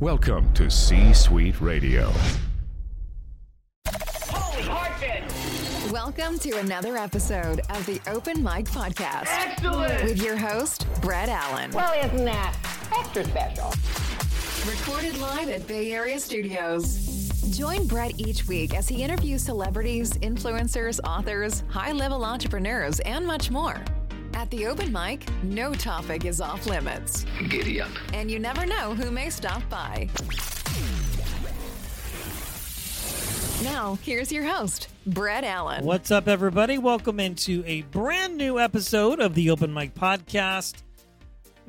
Welcome to C Suite Radio. Holy heartfits. Welcome to another episode of the Open Mic Podcast Excellent. with your host, Brett Allen. Well, isn't that extra special? Recorded live at Bay Area Studios. Join Brett each week as he interviews celebrities, influencers, authors, high level entrepreneurs, and much more. At the open mic, no topic is off limits. Giddy up. And you never know who may stop by. Now, here's your host, Brett Allen. What's up, everybody? Welcome into a brand new episode of the Open Mic Podcast.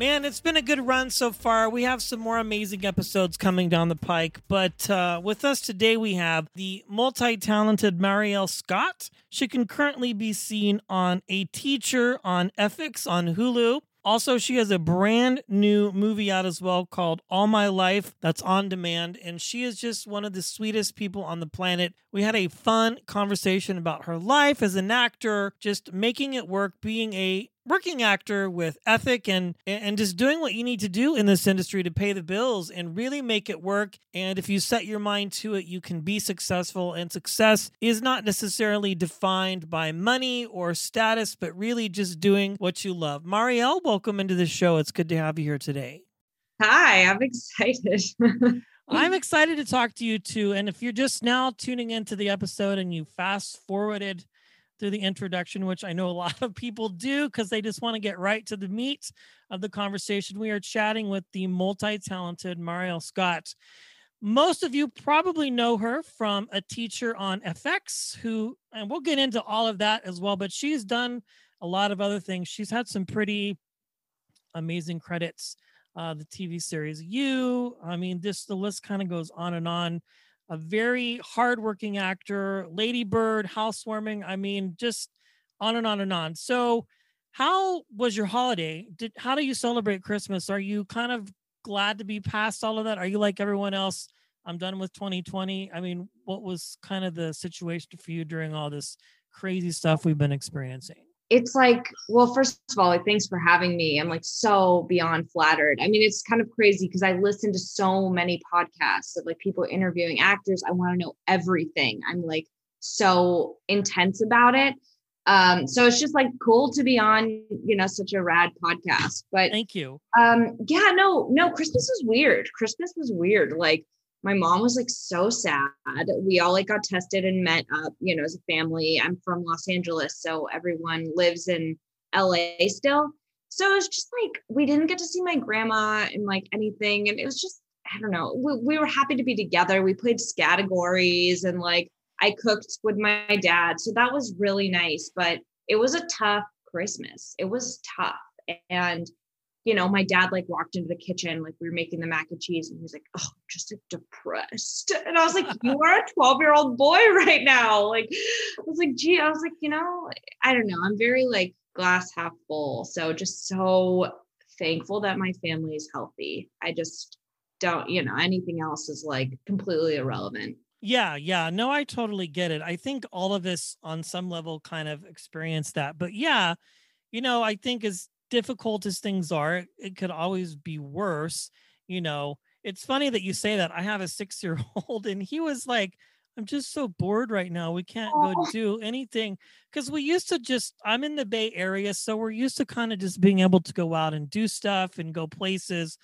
Man, it's been a good run so far. We have some more amazing episodes coming down the pike. But uh, with us today, we have the multi talented Marielle Scott. She can currently be seen on A Teacher on FX on Hulu. Also, she has a brand new movie out as well called All My Life that's on demand. And she is just one of the sweetest people on the planet. We had a fun conversation about her life as an actor, just making it work, being a working actor with ethic and and just doing what you need to do in this industry to pay the bills and really make it work. And if you set your mind to it you can be successful. And success is not necessarily defined by money or status but really just doing what you love. Marielle welcome into the show. It's good to have you here today. Hi, I'm excited. I'm excited to talk to you too. And if you're just now tuning into the episode and you fast forwarded through the introduction, which I know a lot of people do because they just want to get right to the meat of the conversation, we are chatting with the multi talented Marielle Scott. Most of you probably know her from a teacher on FX, who, and we'll get into all of that as well, but she's done a lot of other things. She's had some pretty amazing credits uh, the TV series You. I mean, this the list kind of goes on and on. A very hardworking actor, Lady Bird, Housewarming. I mean, just on and on and on. So, how was your holiday? Did how do you celebrate Christmas? Are you kind of glad to be past all of that? Are you like everyone else? I'm done with 2020. I mean, what was kind of the situation for you during all this crazy stuff we've been experiencing? It's like, well, first of all, like, thanks for having me. I'm like so beyond flattered. I mean, it's kind of crazy because I listen to so many podcasts of like people interviewing actors. I want to know everything. I'm like so intense about it. Um, so it's just like cool to be on, you know, such a rad podcast. But thank you. Um, yeah, no, no, Christmas was weird. Christmas was weird. Like my mom was like so sad. We all like got tested and met up, you know, as a family. I'm from Los Angeles, so everyone lives in LA still. So it was just like we didn't get to see my grandma and like anything. And it was just, I don't know. We, we were happy to be together. We played categories and like I cooked with my dad. So that was really nice. But it was a tough Christmas. It was tough. And you know, my dad like walked into the kitchen, like we were making the mac and cheese, and he was like, Oh, I'm just like depressed. And I was like, You are a 12 year old boy right now. Like, I was like, Gee, I was like, You know, I don't know. I'm very like glass half full. So just so thankful that my family is healthy. I just don't, you know, anything else is like completely irrelevant. Yeah, yeah. No, I totally get it. I think all of us on some level kind of experience that. But yeah, you know, I think as difficult as things are, it could always be worse. You know, it's funny that you say that. I have a six year old and he was like, I'm just so bored right now. We can't go oh. do anything because we used to just, I'm in the Bay Area. So we're used to kind of just being able to go out and do stuff and go places.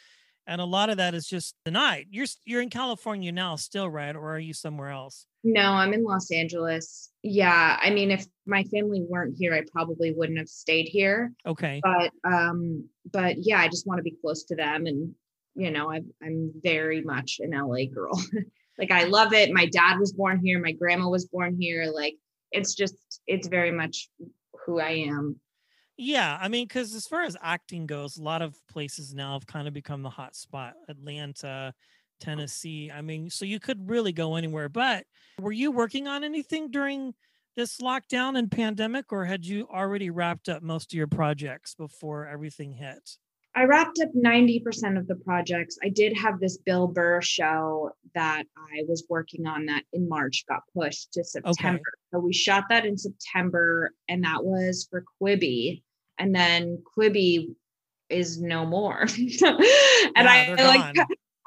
And a lot of that is just denied. You're you're in California now still, right? Or are you somewhere else? No, I'm in Los Angeles. Yeah, I mean if my family weren't here, I probably wouldn't have stayed here. Okay. But um but yeah, I just want to be close to them and you know, I I'm very much an LA girl. like I love it. My dad was born here, my grandma was born here. Like it's just it's very much who I am. Yeah, I mean, because as far as acting goes, a lot of places now have kind of become the hot spot. Atlanta, Tennessee. I mean, so you could really go anywhere. But were you working on anything during this lockdown and pandemic, or had you already wrapped up most of your projects before everything hit? I wrapped up 90% of the projects. I did have this Bill Burr show that I was working on that in March got pushed to September. Okay. So we shot that in September and that was for Quibi. And then Quibi is no more. and yeah, I like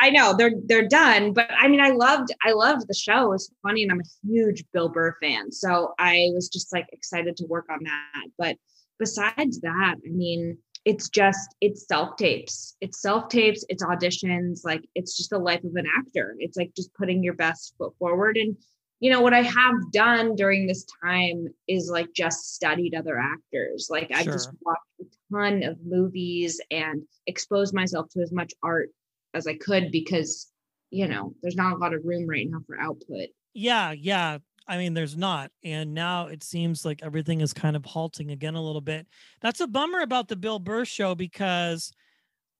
I know they're they're done, but I mean, I loved I loved the show. It was funny, and I'm a huge Bill Burr fan, so I was just like excited to work on that. But besides that, I mean, it's just it's self tapes, it's self tapes, it's auditions. Like it's just the life of an actor. It's like just putting your best foot forward. And you know what I have done during this time is like just studied other actors. Like I've just watched a ton of movies and exposed myself to as much art as I could because, you know, there's not a lot of room right now for output. Yeah, yeah. I mean, there's not. And now it seems like everything is kind of halting again a little bit. That's a bummer about the Bill Burr show because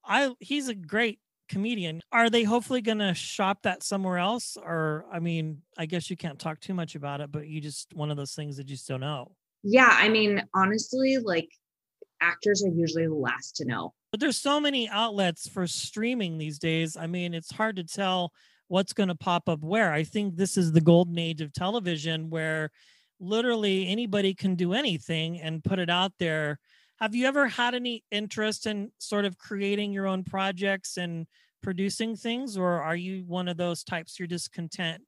I he's a great comedian. Are they hopefully going to shop that somewhere else? Or, I mean, I guess you can't talk too much about it, but you just one of those things that you just don't know. Yeah. I mean, honestly, like actors are usually the last to know. But there's so many outlets for streaming these days. I mean, it's hard to tell what's going to pop up where. I think this is the golden age of television where literally anybody can do anything and put it out there. Have you ever had any interest in sort of creating your own projects and producing things, or are you one of those types you're just content,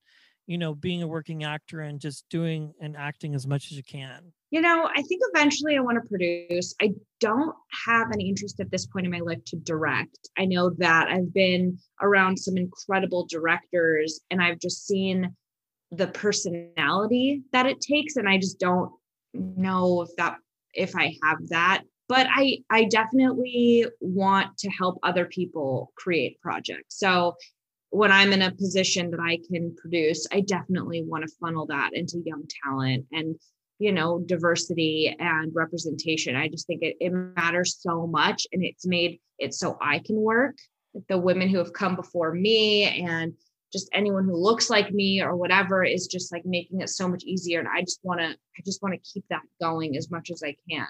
you know, being a working actor and just doing and acting as much as you can? you know, I think eventually I want to produce. I don't have any interest at this point in my life to direct. I know that I've been around some incredible directors and I've just seen the personality that it takes and I just don't know if that if I have that but I I definitely want to help other people create projects. So when I'm in a position that I can produce, I definitely want to funnel that into young talent and you know diversity and representation. I just think it, it matters so much and it's made it so i can work. The women who have come before me and just anyone who looks like me or whatever is just like making it so much easier and i just want to i just want to keep that going as much as i can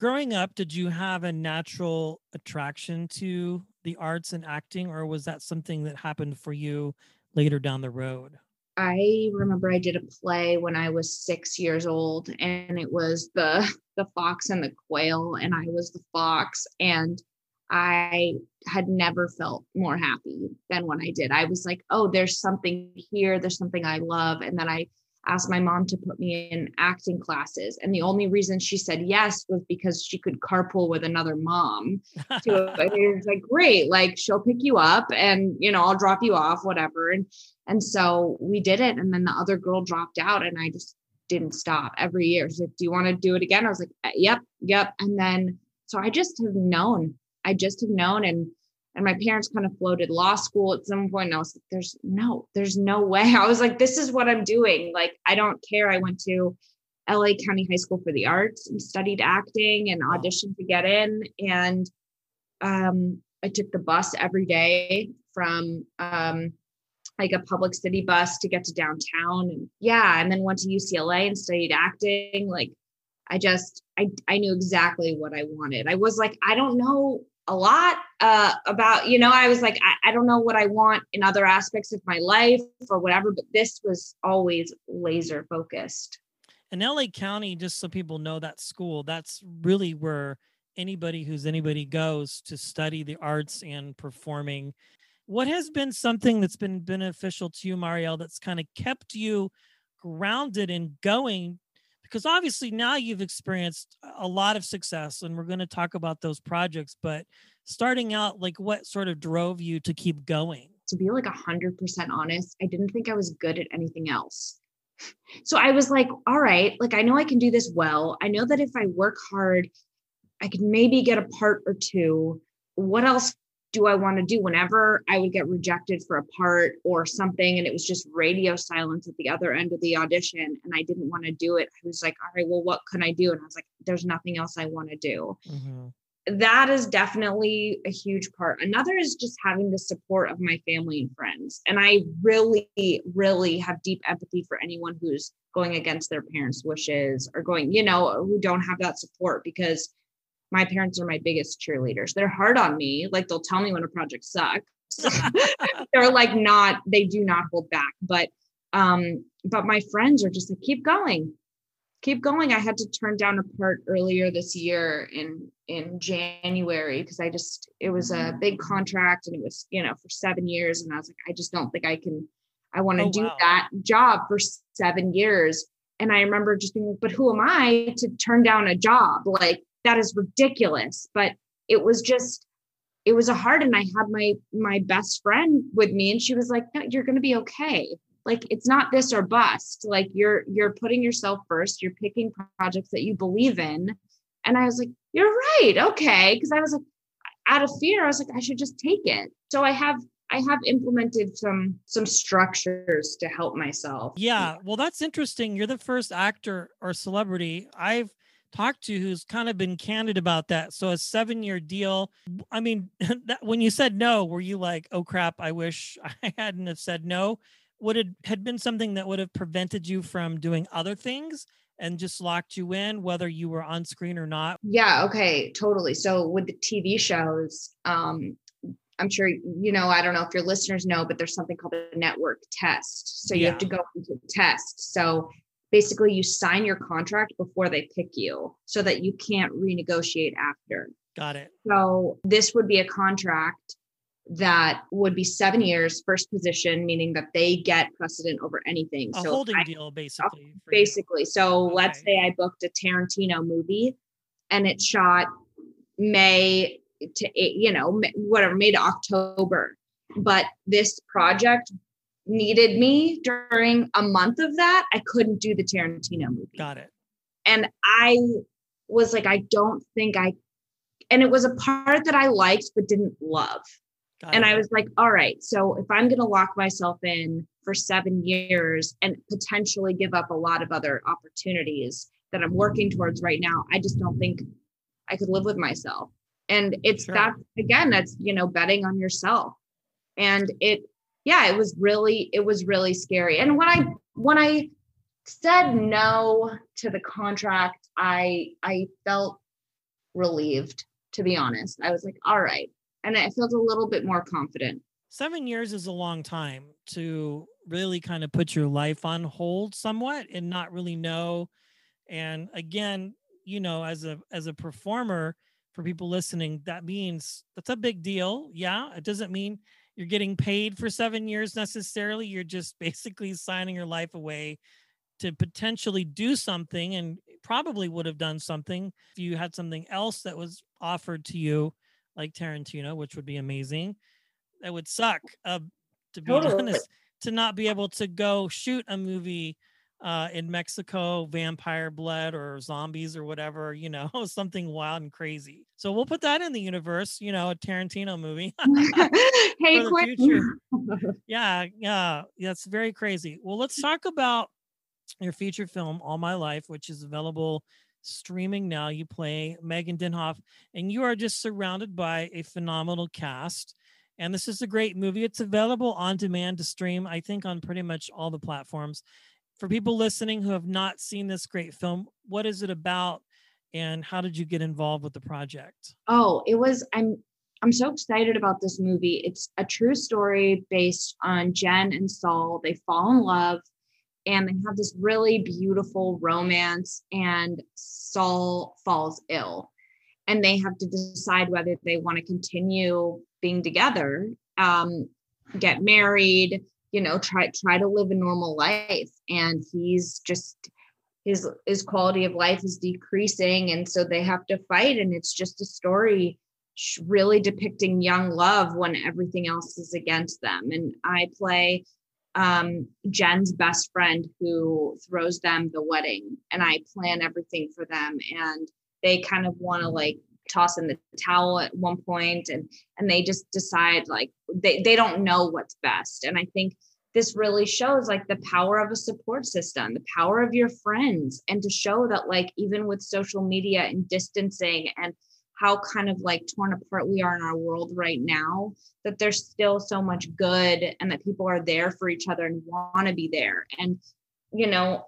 growing up did you have a natural attraction to the arts and acting or was that something that happened for you later down the road I remember I did a play when I was six years old, and it was the the fox and the quail, and I was the fox, and I had never felt more happy than when I did. I was like, oh, there's something here, there's something I love, and then I asked my mom to put me in acting classes. And the only reason she said yes was because she could carpool with another mom. So it was like, great, like she'll pick you up and, you know, I'll drop you off, whatever. And, and so we did it. And then the other girl dropped out and I just didn't stop every year. She's like, do you want to do it again? I was like, yep, yep. And then, so I just have known, I just have known. And and my parents kind of floated law school at some point. And I was like, there's no, there's no way. I was like, this is what I'm doing. Like, I don't care. I went to LA County High School for the Arts and studied acting and auditioned to get in. And um, I took the bus every day from um, like a public city bus to get to downtown. And yeah, and then went to UCLA and studied acting. Like, I just, I, I knew exactly what I wanted. I was like, I don't know a lot uh, about, you know, I was like, I, I don't know what I want in other aspects of my life or whatever, but this was always laser focused. In LA County, just so people know that school, that's really where anybody who's anybody goes to study the arts and performing. What has been something that's been beneficial to you, Marielle, that's kind of kept you grounded and going because obviously now you've experienced a lot of success and we're going to talk about those projects but starting out like what sort of drove you to keep going? To be like a hundred percent honest i didn't think i was good at anything else. So i was like all right like i know i can do this well. I know that if i work hard i could maybe get a part or two. What else do I want to do whenever I would get rejected for a part or something and it was just radio silence at the other end of the audition and I didn't want to do it. I was like, all right, well, what can I do? And I was like, there's nothing else I want to do. Mm-hmm. That is definitely a huge part. Another is just having the support of my family and friends. And I really, really have deep empathy for anyone who's going against their parents' wishes or going, you know, who don't have that support because my parents are my biggest cheerleaders. They're hard on me. Like they'll tell me when a project sucks. They're like not, they do not hold back. But um, but my friends are just like, keep going, keep going. I had to turn down a part earlier this year in in January because I just it was a big contract and it was you know for seven years and I was like I just don't think I can I want to Oh, do wow. that job for seven years and I remember just being like but who am I to turn down a job like that is ridiculous but it was just it was a hard and I had my my best friend with me and she was like no you're going to be okay. Like it's not this or bust. Like you're you're putting yourself first. You're picking projects that you believe in. And i was like you're right. Okay. Because i was like out of fear i was like i should just take it. So i have i have implemented some some structures to help myself. Yeah, well, that's interesting. You're the first actor or celebrity I've talked to who's kind of been candid about that. So a seven year deal. I mean, that, when you said no, were you like, oh crap, I wish I hadn't have said no? Would it had been something that would have prevented you from doing other things and just locked you in, whether you were on screen or not? Yeah, okay, totally. So with the TV shows, um, I'm sure you know, I don't know if your listeners know, but there's something called a network test. So you have to go into the test. So basically you sign your contract before they pick you so that you can't renegotiate after. Got it. So this would be a contract that would be seven years, first position, meaning that they get precedent over anything. A so holding I- deal, basically. for you. basically. So let's say I booked a Tarantino movie and it shot May to you know whatever May to October, but this project needed me during a month of that. I couldn't do the Tarantino movie, Got it. and I was like, I don't think I. And it was a part that I liked but didn't love. Got And it. I was like, all right, so if I'm going to lock myself in for seven years and potentially give up a lot of other opportunities that I'm working towards right now, I just don't think I could live with myself. And it's Sure. that, again, that's, you know, betting on yourself. And it, yeah, it was really, it was really scary. And when I, when I said no to the contract, I, I felt relieved, to be honest. I was like, all right. And I felt a little bit more confident. seven years is a long time to really kind of put your life on hold somewhat and not really know and again you know as a as a performer for people listening that means that's a big deal yeah it doesn't mean you're getting paid for seven years necessarily you're just basically signing your life away to potentially do something and probably would have done something if you had something else that was offered to you like tarantino which would be amazing that would suck uh, to be Totally. honest to not be able to go shoot a movie uh, in Mexico, vampire blood or zombies or whatever, you know, something wild and crazy. So we'll put that in the universe, you know, a Tarantino movie. hey, For the Quinn. future. yeah, yeah, that's very crazy. Well, let's talk about your feature film, All My Life, which is available streaming now. You play Megan Denhoff, and you are just surrounded by a phenomenal cast. And this is a great movie. It's available on demand to stream, I think, on pretty much all the platforms. For people listening who have not seen this great film, what is it about? And how did you get involved with the project? Oh, it was I'm I'm so excited about this movie. It's a true story based on Jen and Saul. They fall in love and they have this really beautiful romance and Saul falls ill. And they have to decide whether they want to continue being together, um, get married, you know, try try to live a normal life. And he's just his his quality of life is decreasing. And so they have to fight. And it's just a story really depicting young love when everything else is against them. And i play um, jen's best friend who throws them the wedding. And i plan everything for them. And they kind of want to like toss in the towel at one point and and they just decide like they, they don't know what's best and i think this really shows like the power of a support system, the power of your friends, and to show that, like, even with social media and distancing and how kind of like torn apart we are in our world right now, that there's still so much good and that people are there for each other and want to be there. And, you know,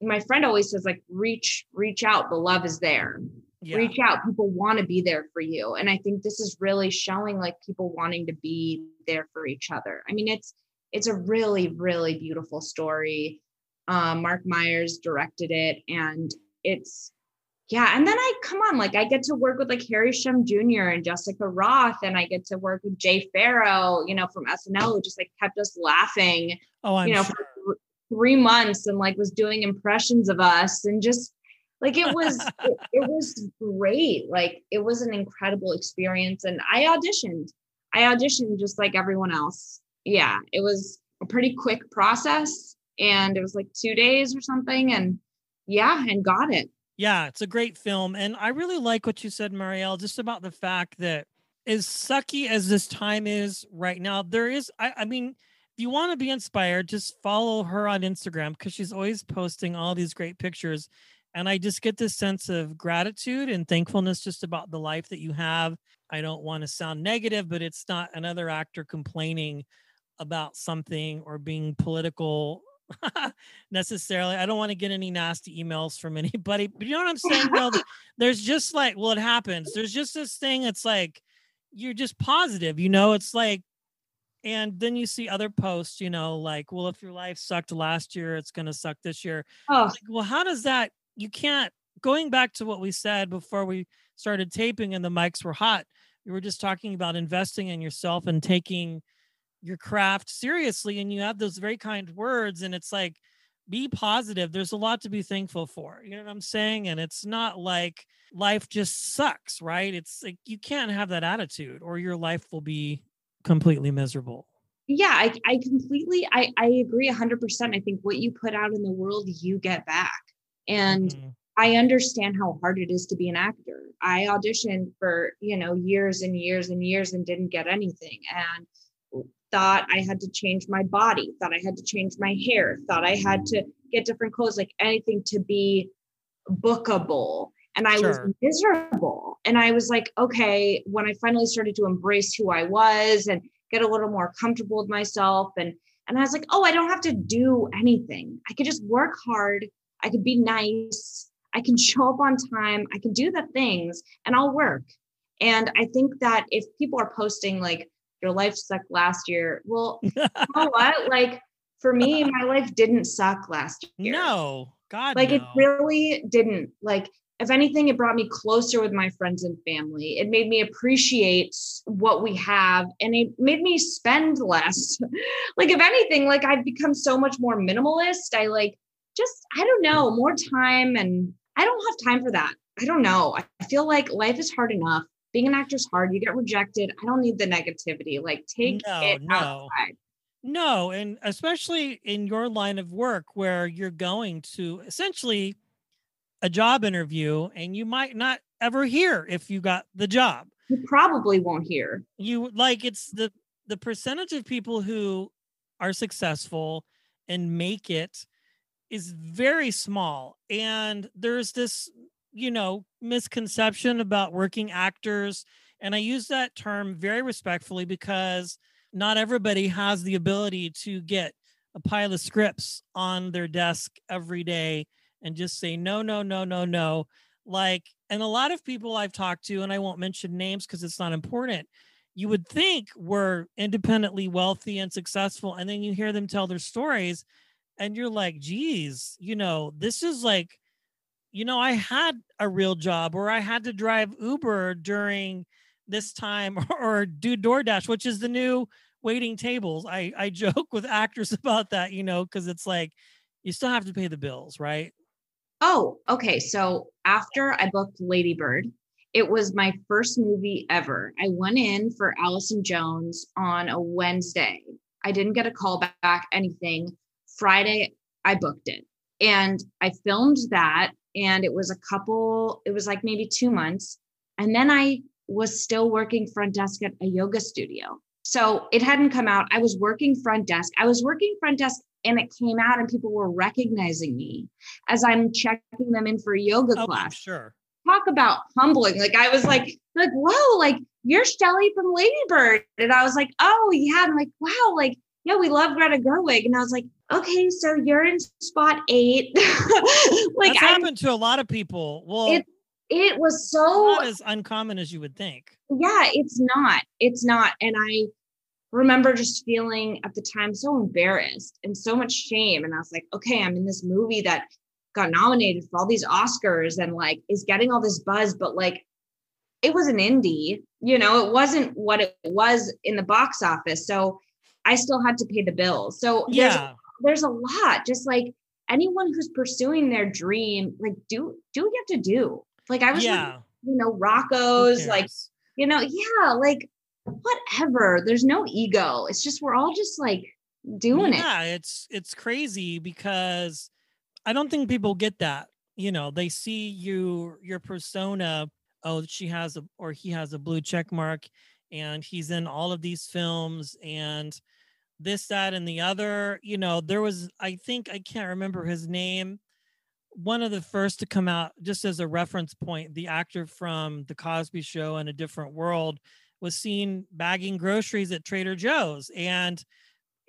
my friend always says, like, reach, reach out, the love is there. Yeah. Reach out. People want to be there for you. And I think this is really showing like people wanting to be there for each other. I mean, it's, it's a really really beautiful story Um, Marc Meyers directed it, and it's yeah. And then I come on, like I get to work with like Harry Shum Jr. and Jessica Rothe and I get to work with Jay Pharoah, you know, from SNL, who just like kept us laughing. Oh, I'm you know, sure. for three months, and like was doing impressions of us, and just like it was it, it was great. Like it was an incredible experience, and I auditioned. I auditioned just like everyone else. Yeah, it was a pretty quick process and it was like two days or something. And yeah, and got it. Yeah, it's a great film. And I really like what you said, Marielle, just about the fact that as sucky as this time is right now, there is, I, I mean, if you want to be inspired, just follow her on Instagram because she's always posting all these great pictures. And I just get this sense of gratitude and thankfulness just about the life that you have. I don't want to sound negative, but it's not another actor complaining about something or being political necessarily. I don't want to get any nasty emails from anybody, but you know what I'm saying? Well, there's just like, well, it happens. There's just this thing. It's like, you're just positive, you know, it's like, and then you see other posts, you know, like, well, if your life sucked last year, it's going to suck this year. Oh, Like, well, how does that, you can't, going back to what we said before we started taping and the mics were hot, we were just talking about investing in yourself and taking your craft seriously. And you have those very kind words, and it's like, be positive. There's a lot to be thankful for. You know what I'm saying? And it's not like life just sucks, right? It's like you can't have that attitude or your life will be completely miserable. yeah, I, I completely, I, I agree hundred percent. I think what you put out in the world, you get back. And Mhm. I understand how hard it is to be an actor. I auditioned for, you know, years and years and years and didn't get anything and thought I had to change my body, thought I had to change my hair, thought I had to get different clothes, like anything to be bookable. And I was miserable. And I was like, okay, when I finally started to embrace who I was and get a little more comfortable with myself and and I was like, oh, I don't have to do anything. I could just work hard. I could be nice. I can show up on time. I can do the things and I'll work. And I think that if people are posting like your life sucked last year, well, you know what? Like for me, my life didn't suck last year. No, God, Like it really didn't. Like if anything, it brought me closer with my friends and family. It made me appreciate what we have and it made me spend less. like if anything, like I've become so much more minimalist. I like just, I don't know, more time and I don't have time for that. I don't know. I feel like life is hard enough. Being an actor is hard. You get rejected. I don't need the negativity. Like take No, it no. outside. No, and especially in your line of work where you're going to essentially a job interview and you might not ever hear if you got the job. You probably won't hear. You like it's the the percentage of people who are successful and make it is very small and there's this you know misconception about working actors and I use that term very respectfully because not everybody has the ability to get a pile of scripts on their desk every day and just say no no no no no. Like and a lot of people i've talked to and i won't mention names because it's not important you would think were independently wealthy and successful and then you hear them tell their stories and you're like geez you know this is like you know i had a real job or i had to drive uber during this time or do doordash which is the new waiting tables i i joke with actors about that you know because it's like you still have to pay the bills right Oh, okay. So after I booked Lady Bird, it was my first movie ever. I went in for Allison Jones on a Wednesday. I didn't get a call back, anything. Friday, I booked it and I filmed that. And it was a couple, it was like maybe two months. And then I was still working front desk at a yoga studio. So it hadn't come out. I was working front desk. I was working front desk and it came out and people were recognizing me as I'm checking them in for a yoga oh class. sure Talk about humbling. Like I was like, like, whoa, like you're Shelly from Lady Bird. And I was like, oh yeah. I'm like, wow, like, yeah, we love Greta Gerwig. And I was like, okay, so you're in spot eight. like that's I, happened to a lot of people well It- it was so not as uncommon as you would think yeah it's not it's not and i remember just feeling at the time so embarrassed and so much shame. And I was like, okay, I'm in this movie that got nominated for all these Oscars and like is getting all this buzz, but like it was an indie, you know, it wasn't what it was in the box office. So I still had to pay the bills. So Yeah. there's, there's a lot, just like anyone who's pursuing their dream, like do do what you have to do. Like I was like, Yeah. you know, Rocco's, like, you know, yeah, like whatever. There's no ego. It's just we're all just like doing it. yeah, it's it's crazy because I don't think people get that. You know, they see you your persona. Oh, she has a or he has a blue check mark, and he's in all of these films and this, that, and the other. You know, there was I think I can't remember his name. One of the first to come out, just as a reference point, the actor from The Cosby Show and A Different World was seen bagging groceries at Trader Joe's, and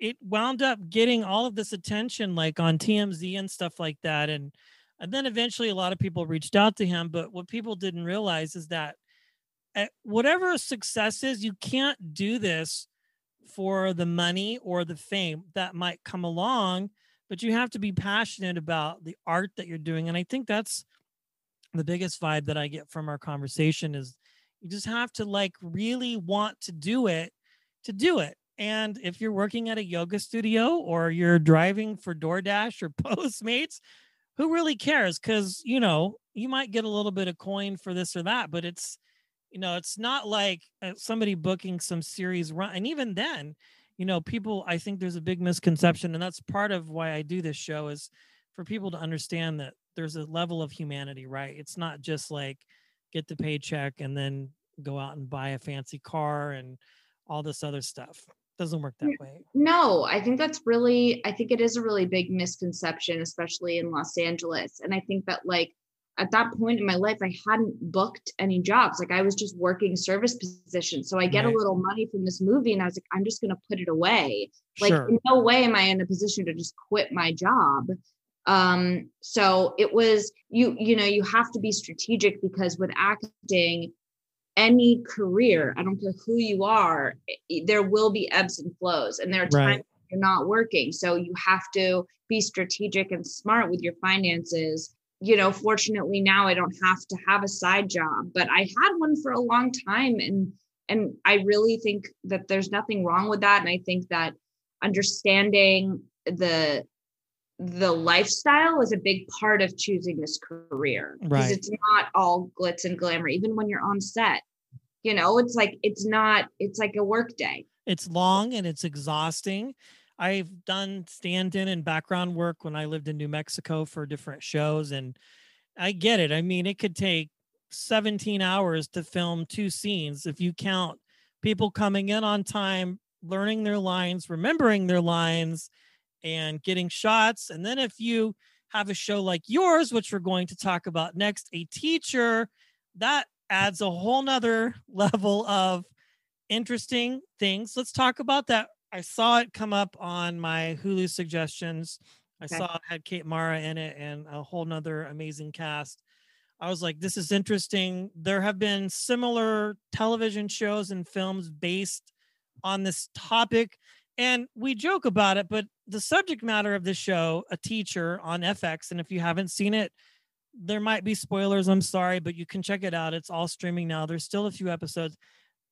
it wound up getting all of this attention like on TMZ and stuff like that and and then eventually a lot of people reached out to him but what people didn't realize is that at Eh, whatever success is you can't do this for the money or the fame that might come along but you have to be passionate about the art that you're doing and I think that's the biggest vibe that I get from our conversation is you just have to like really want to do it to do it and if you're working at a yoga studio or you're driving for DoorDash or Postmates, who really cares? Because, you know, you might get a little bit of coin for this or that, but it's, you know, it's not like uh, somebody booking some series run. And even then, you know, people, I think there's a big misconception. And that's part of why I do this show is for people to understand that there's a level of humanity, right? It's not just like get the paycheck and then go out and buy a fancy car and all this other stuff doesn't work that way. No, I think that's really, I think it is a really big misconception, especially in Los Angeles. And I think that, like, at that point in my life, I hadn't booked any jobs. Like, I was just working service positions. So I get Right. a little money from this movie, and I was like, I'm just going to put it away. Like, sure. in no way am I in a position to just quit my job. Um, so it was you, you know, you have to be strategic because with acting, any career, I don't care who you are, there will be ebbs and flows. And there are Right. times you're not working. So you have to be strategic and smart with your finances. You know, fortunately now I don't have to have a side job, but I had one for a long time and and I really think that there's nothing wrong with that and I think that understanding the the lifestyle is a big part of choosing this career because Right. it's not all glitz and glamour even when you're on set you know it's like it's not it's like a work day It's long and it's exhausting. I've done stand in and background work when I lived in New Mexico for different shows, and I get it. I mean, it could take 17 hours to film two scenes if you count people coming in on time, learning their lines, remembering their lines, and getting shots. And then if you have a show like yours, which we're going to talk about next, a teacher, that adds a whole nother level of interesting things. Let's talk about that. I saw it come up on my Hulu suggestions. I Okay. saw it had Kate Mara in it and a whole nother amazing cast. I was like, this is interesting. There have been similar television shows and films based on this topic. And we joke about it, but the subject matter of this show, a teacher on FX, and if you haven't seen it, there might be spoilers. I'm sorry, but you can check it out. It's all streaming now. There's still a few episodes.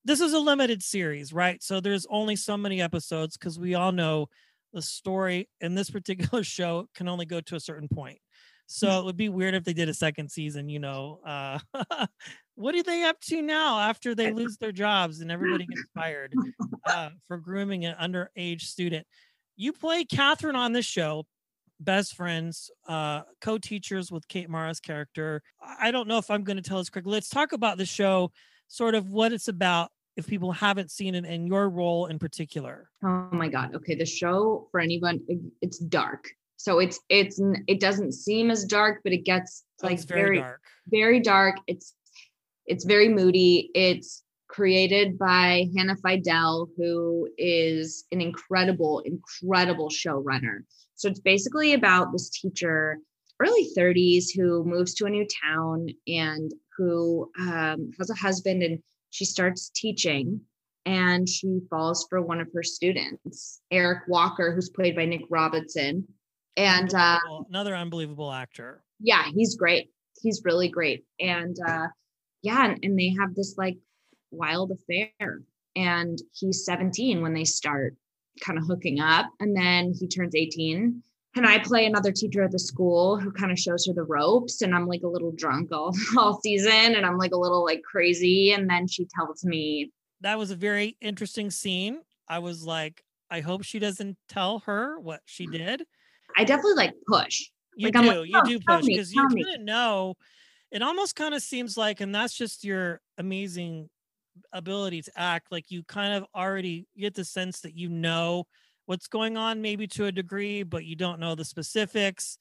This is a limited series, right? So there's only so many episodes because we all know the story in this particular show can only go to a certain point. So it would be weird if they did a second season, you know. Uh, what are they up to now after they lose their jobs and everybody gets fired uh, for grooming an underage student? You play Catherine on this show, best friends, uh, co-teachers with Kate Mara's character. I I don't know if I'm going to tell this correctly. Let's talk about the show, sort of what it's about, if people haven't seen it, and your role in particular. oh my god okay the show for anyone it- it's dark so it's it's it doesn't seem as dark but it gets Oh, like very, very dark. very dark. It's it's very moody. It's created by Hannah Fidel, who is an incredible, incredible showrunner. So it's basically about this teacher, early 30s, who moves to a new town and who um, has a husband, and she starts teaching. and she falls for one of her students, Eric Walker, who's played by Nick Robinson. And uh, another unbelievable actor. Yeah, he's great. He's really great. And uh, yeah, and, and they have this like wild affair. And he's 17 when they start kind of hooking up. And then he turns 18 and I play another teacher at the school who kind of shows her the ropes and I'm like a little drunk all, all season and I'm like a little like crazy and then she tells me that was a very interesting scene. I was like I hope she doesn't tell her what she mm-hmm. did. I definitely like push. You like, do. like, you oh, do push because you me. didn't know. It almost kind of seems like and that's just your amazing ability to act like you kind of already get the sense that you know what's going on, maybe to a degree, but you don't know the specifics.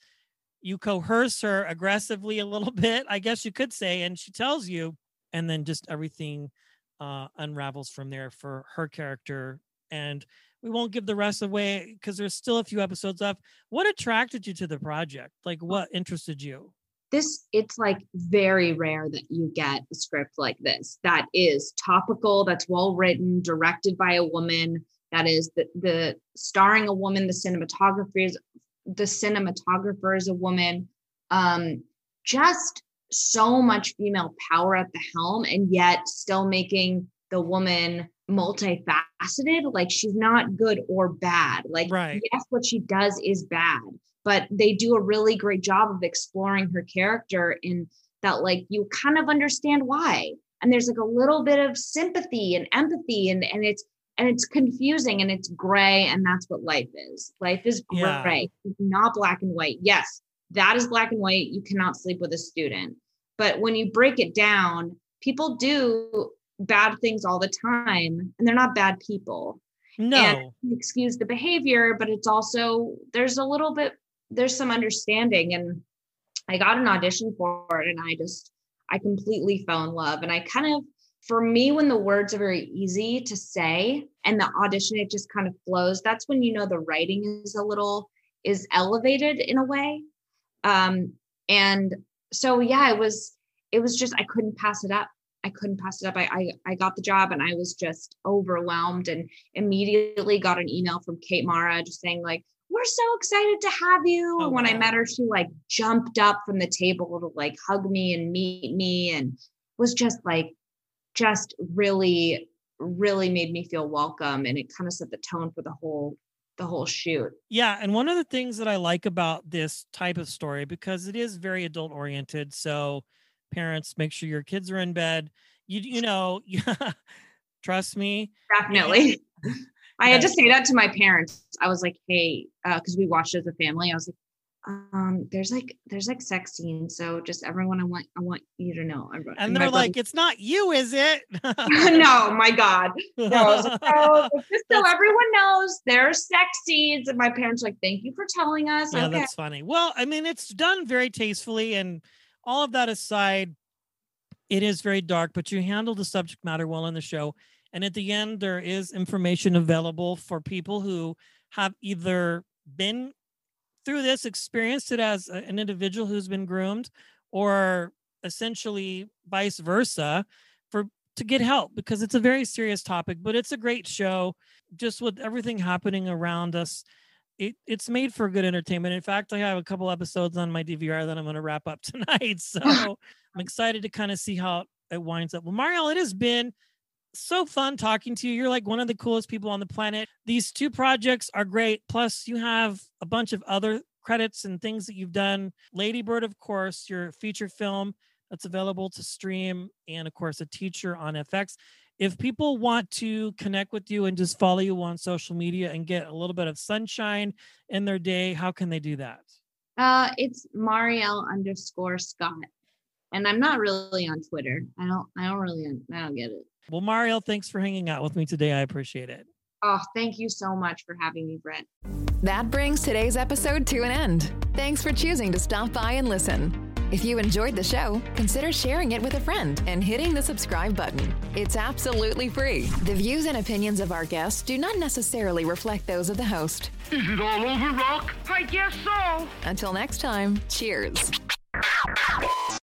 You coerce her aggressively a little bit, I guess you could say, and she tells you, and then just everything uh, unravels from there for her character. And we won't give the rest away because there's still a few episodes left. What attracted you to the project? Like, what interested you? this it's like very rare that you get a script like this that is topical that's well written directed by a woman that is the, the starring a woman the cinematographer is the cinematographer is a woman. Um just so much female power at the helm and yet still making the woman multifaceted. Like she's not good or bad. Like right. yes what she does is bad but they do a really great job of exploring her character in that like you kind of understand why. And there's like a little bit of sympathy and empathy and and it's and it's confusing and it's gray and that's what life is. Life is gray. Yeah. it's not black and white. Yes that is black and white. You cannot sleep with a student. But when you break it down people do bad things all the time and they're not bad people. No. and excuse the behavior but it's also there's a little bit there's some understanding. And i got an audition for it and i just i completely fell in love. And i kind of for me when the words are very easy to say and the audition it just kind of flows that's when you know the writing is a little is elevated in a way um and so yeah it was it was just i couldn't pass it up i couldn't pass it up I, I i got the job and i was just overwhelmed and immediately got an email from kate mara just saying like we're so excited to have you. Oh, and when wow. I met her, she like jumped up from the table to like hug me and meet me and was just like, just really, really made me feel welcome. And it kind of set the tone for the whole the whole shoot. Yeah, and one of the things that I like about this type of story because it is very adult oriented, so parents make sure your kids are in bed. You you know, trust me. Definitely. I had to say that to my parents. I was like, hey, because uh, we watched as a family. I was like, um, there's like there's like sex scenes. So just everyone, I want I want you to know. and, and they're like, brother, it's not you, is it? no, my God. No, so, just so everyone knows there's sex scenes. And my parents like, thank you for telling us. Yeah, okay. that's funny. Well, I mean, it's done very tastefully, and all of that aside, it is very dark, but you handle the subject matter well in the show. And at the end, there is information available for people who have either been through this, experienced it as an individual who's been groomed, or essentially vice versa for to get help because it's a very serious topic but it's a great show. Just with everything happening around us it, it's made for good entertainment. In fact i have a couple episodes on my dvr that i'm going to wrap up tonight so i'm excited to kind of see how it winds up. Well mario it has been so fun talking to you. You're like one of the coolest people on the planet. These two projects are great. Plus, you have a bunch of other credits and things that you've done. Lady Bird, of course, your feature film that's available to stream, and of course, a teacher on FX. If people want to connect with you and just follow you on social media and get a little bit of sunshine in their day, how can they do that? Uh, it's Marielle underscore Scott, and I'm not really on Twitter. I don't. I don't really. I don't get it. Well, Mario, thanks for hanging out with me today. I appreciate it. Oh, thank you so much for having me, Brett. That brings today's episode to an end. Thanks for choosing to stop by and listen. If you enjoyed the show, consider sharing it with a friend and hitting the subscribe button. It's absolutely free. The views and opinions of our guests do not necessarily reflect those of the host. Is it all over, Rock? I guess so. Until next time, cheers.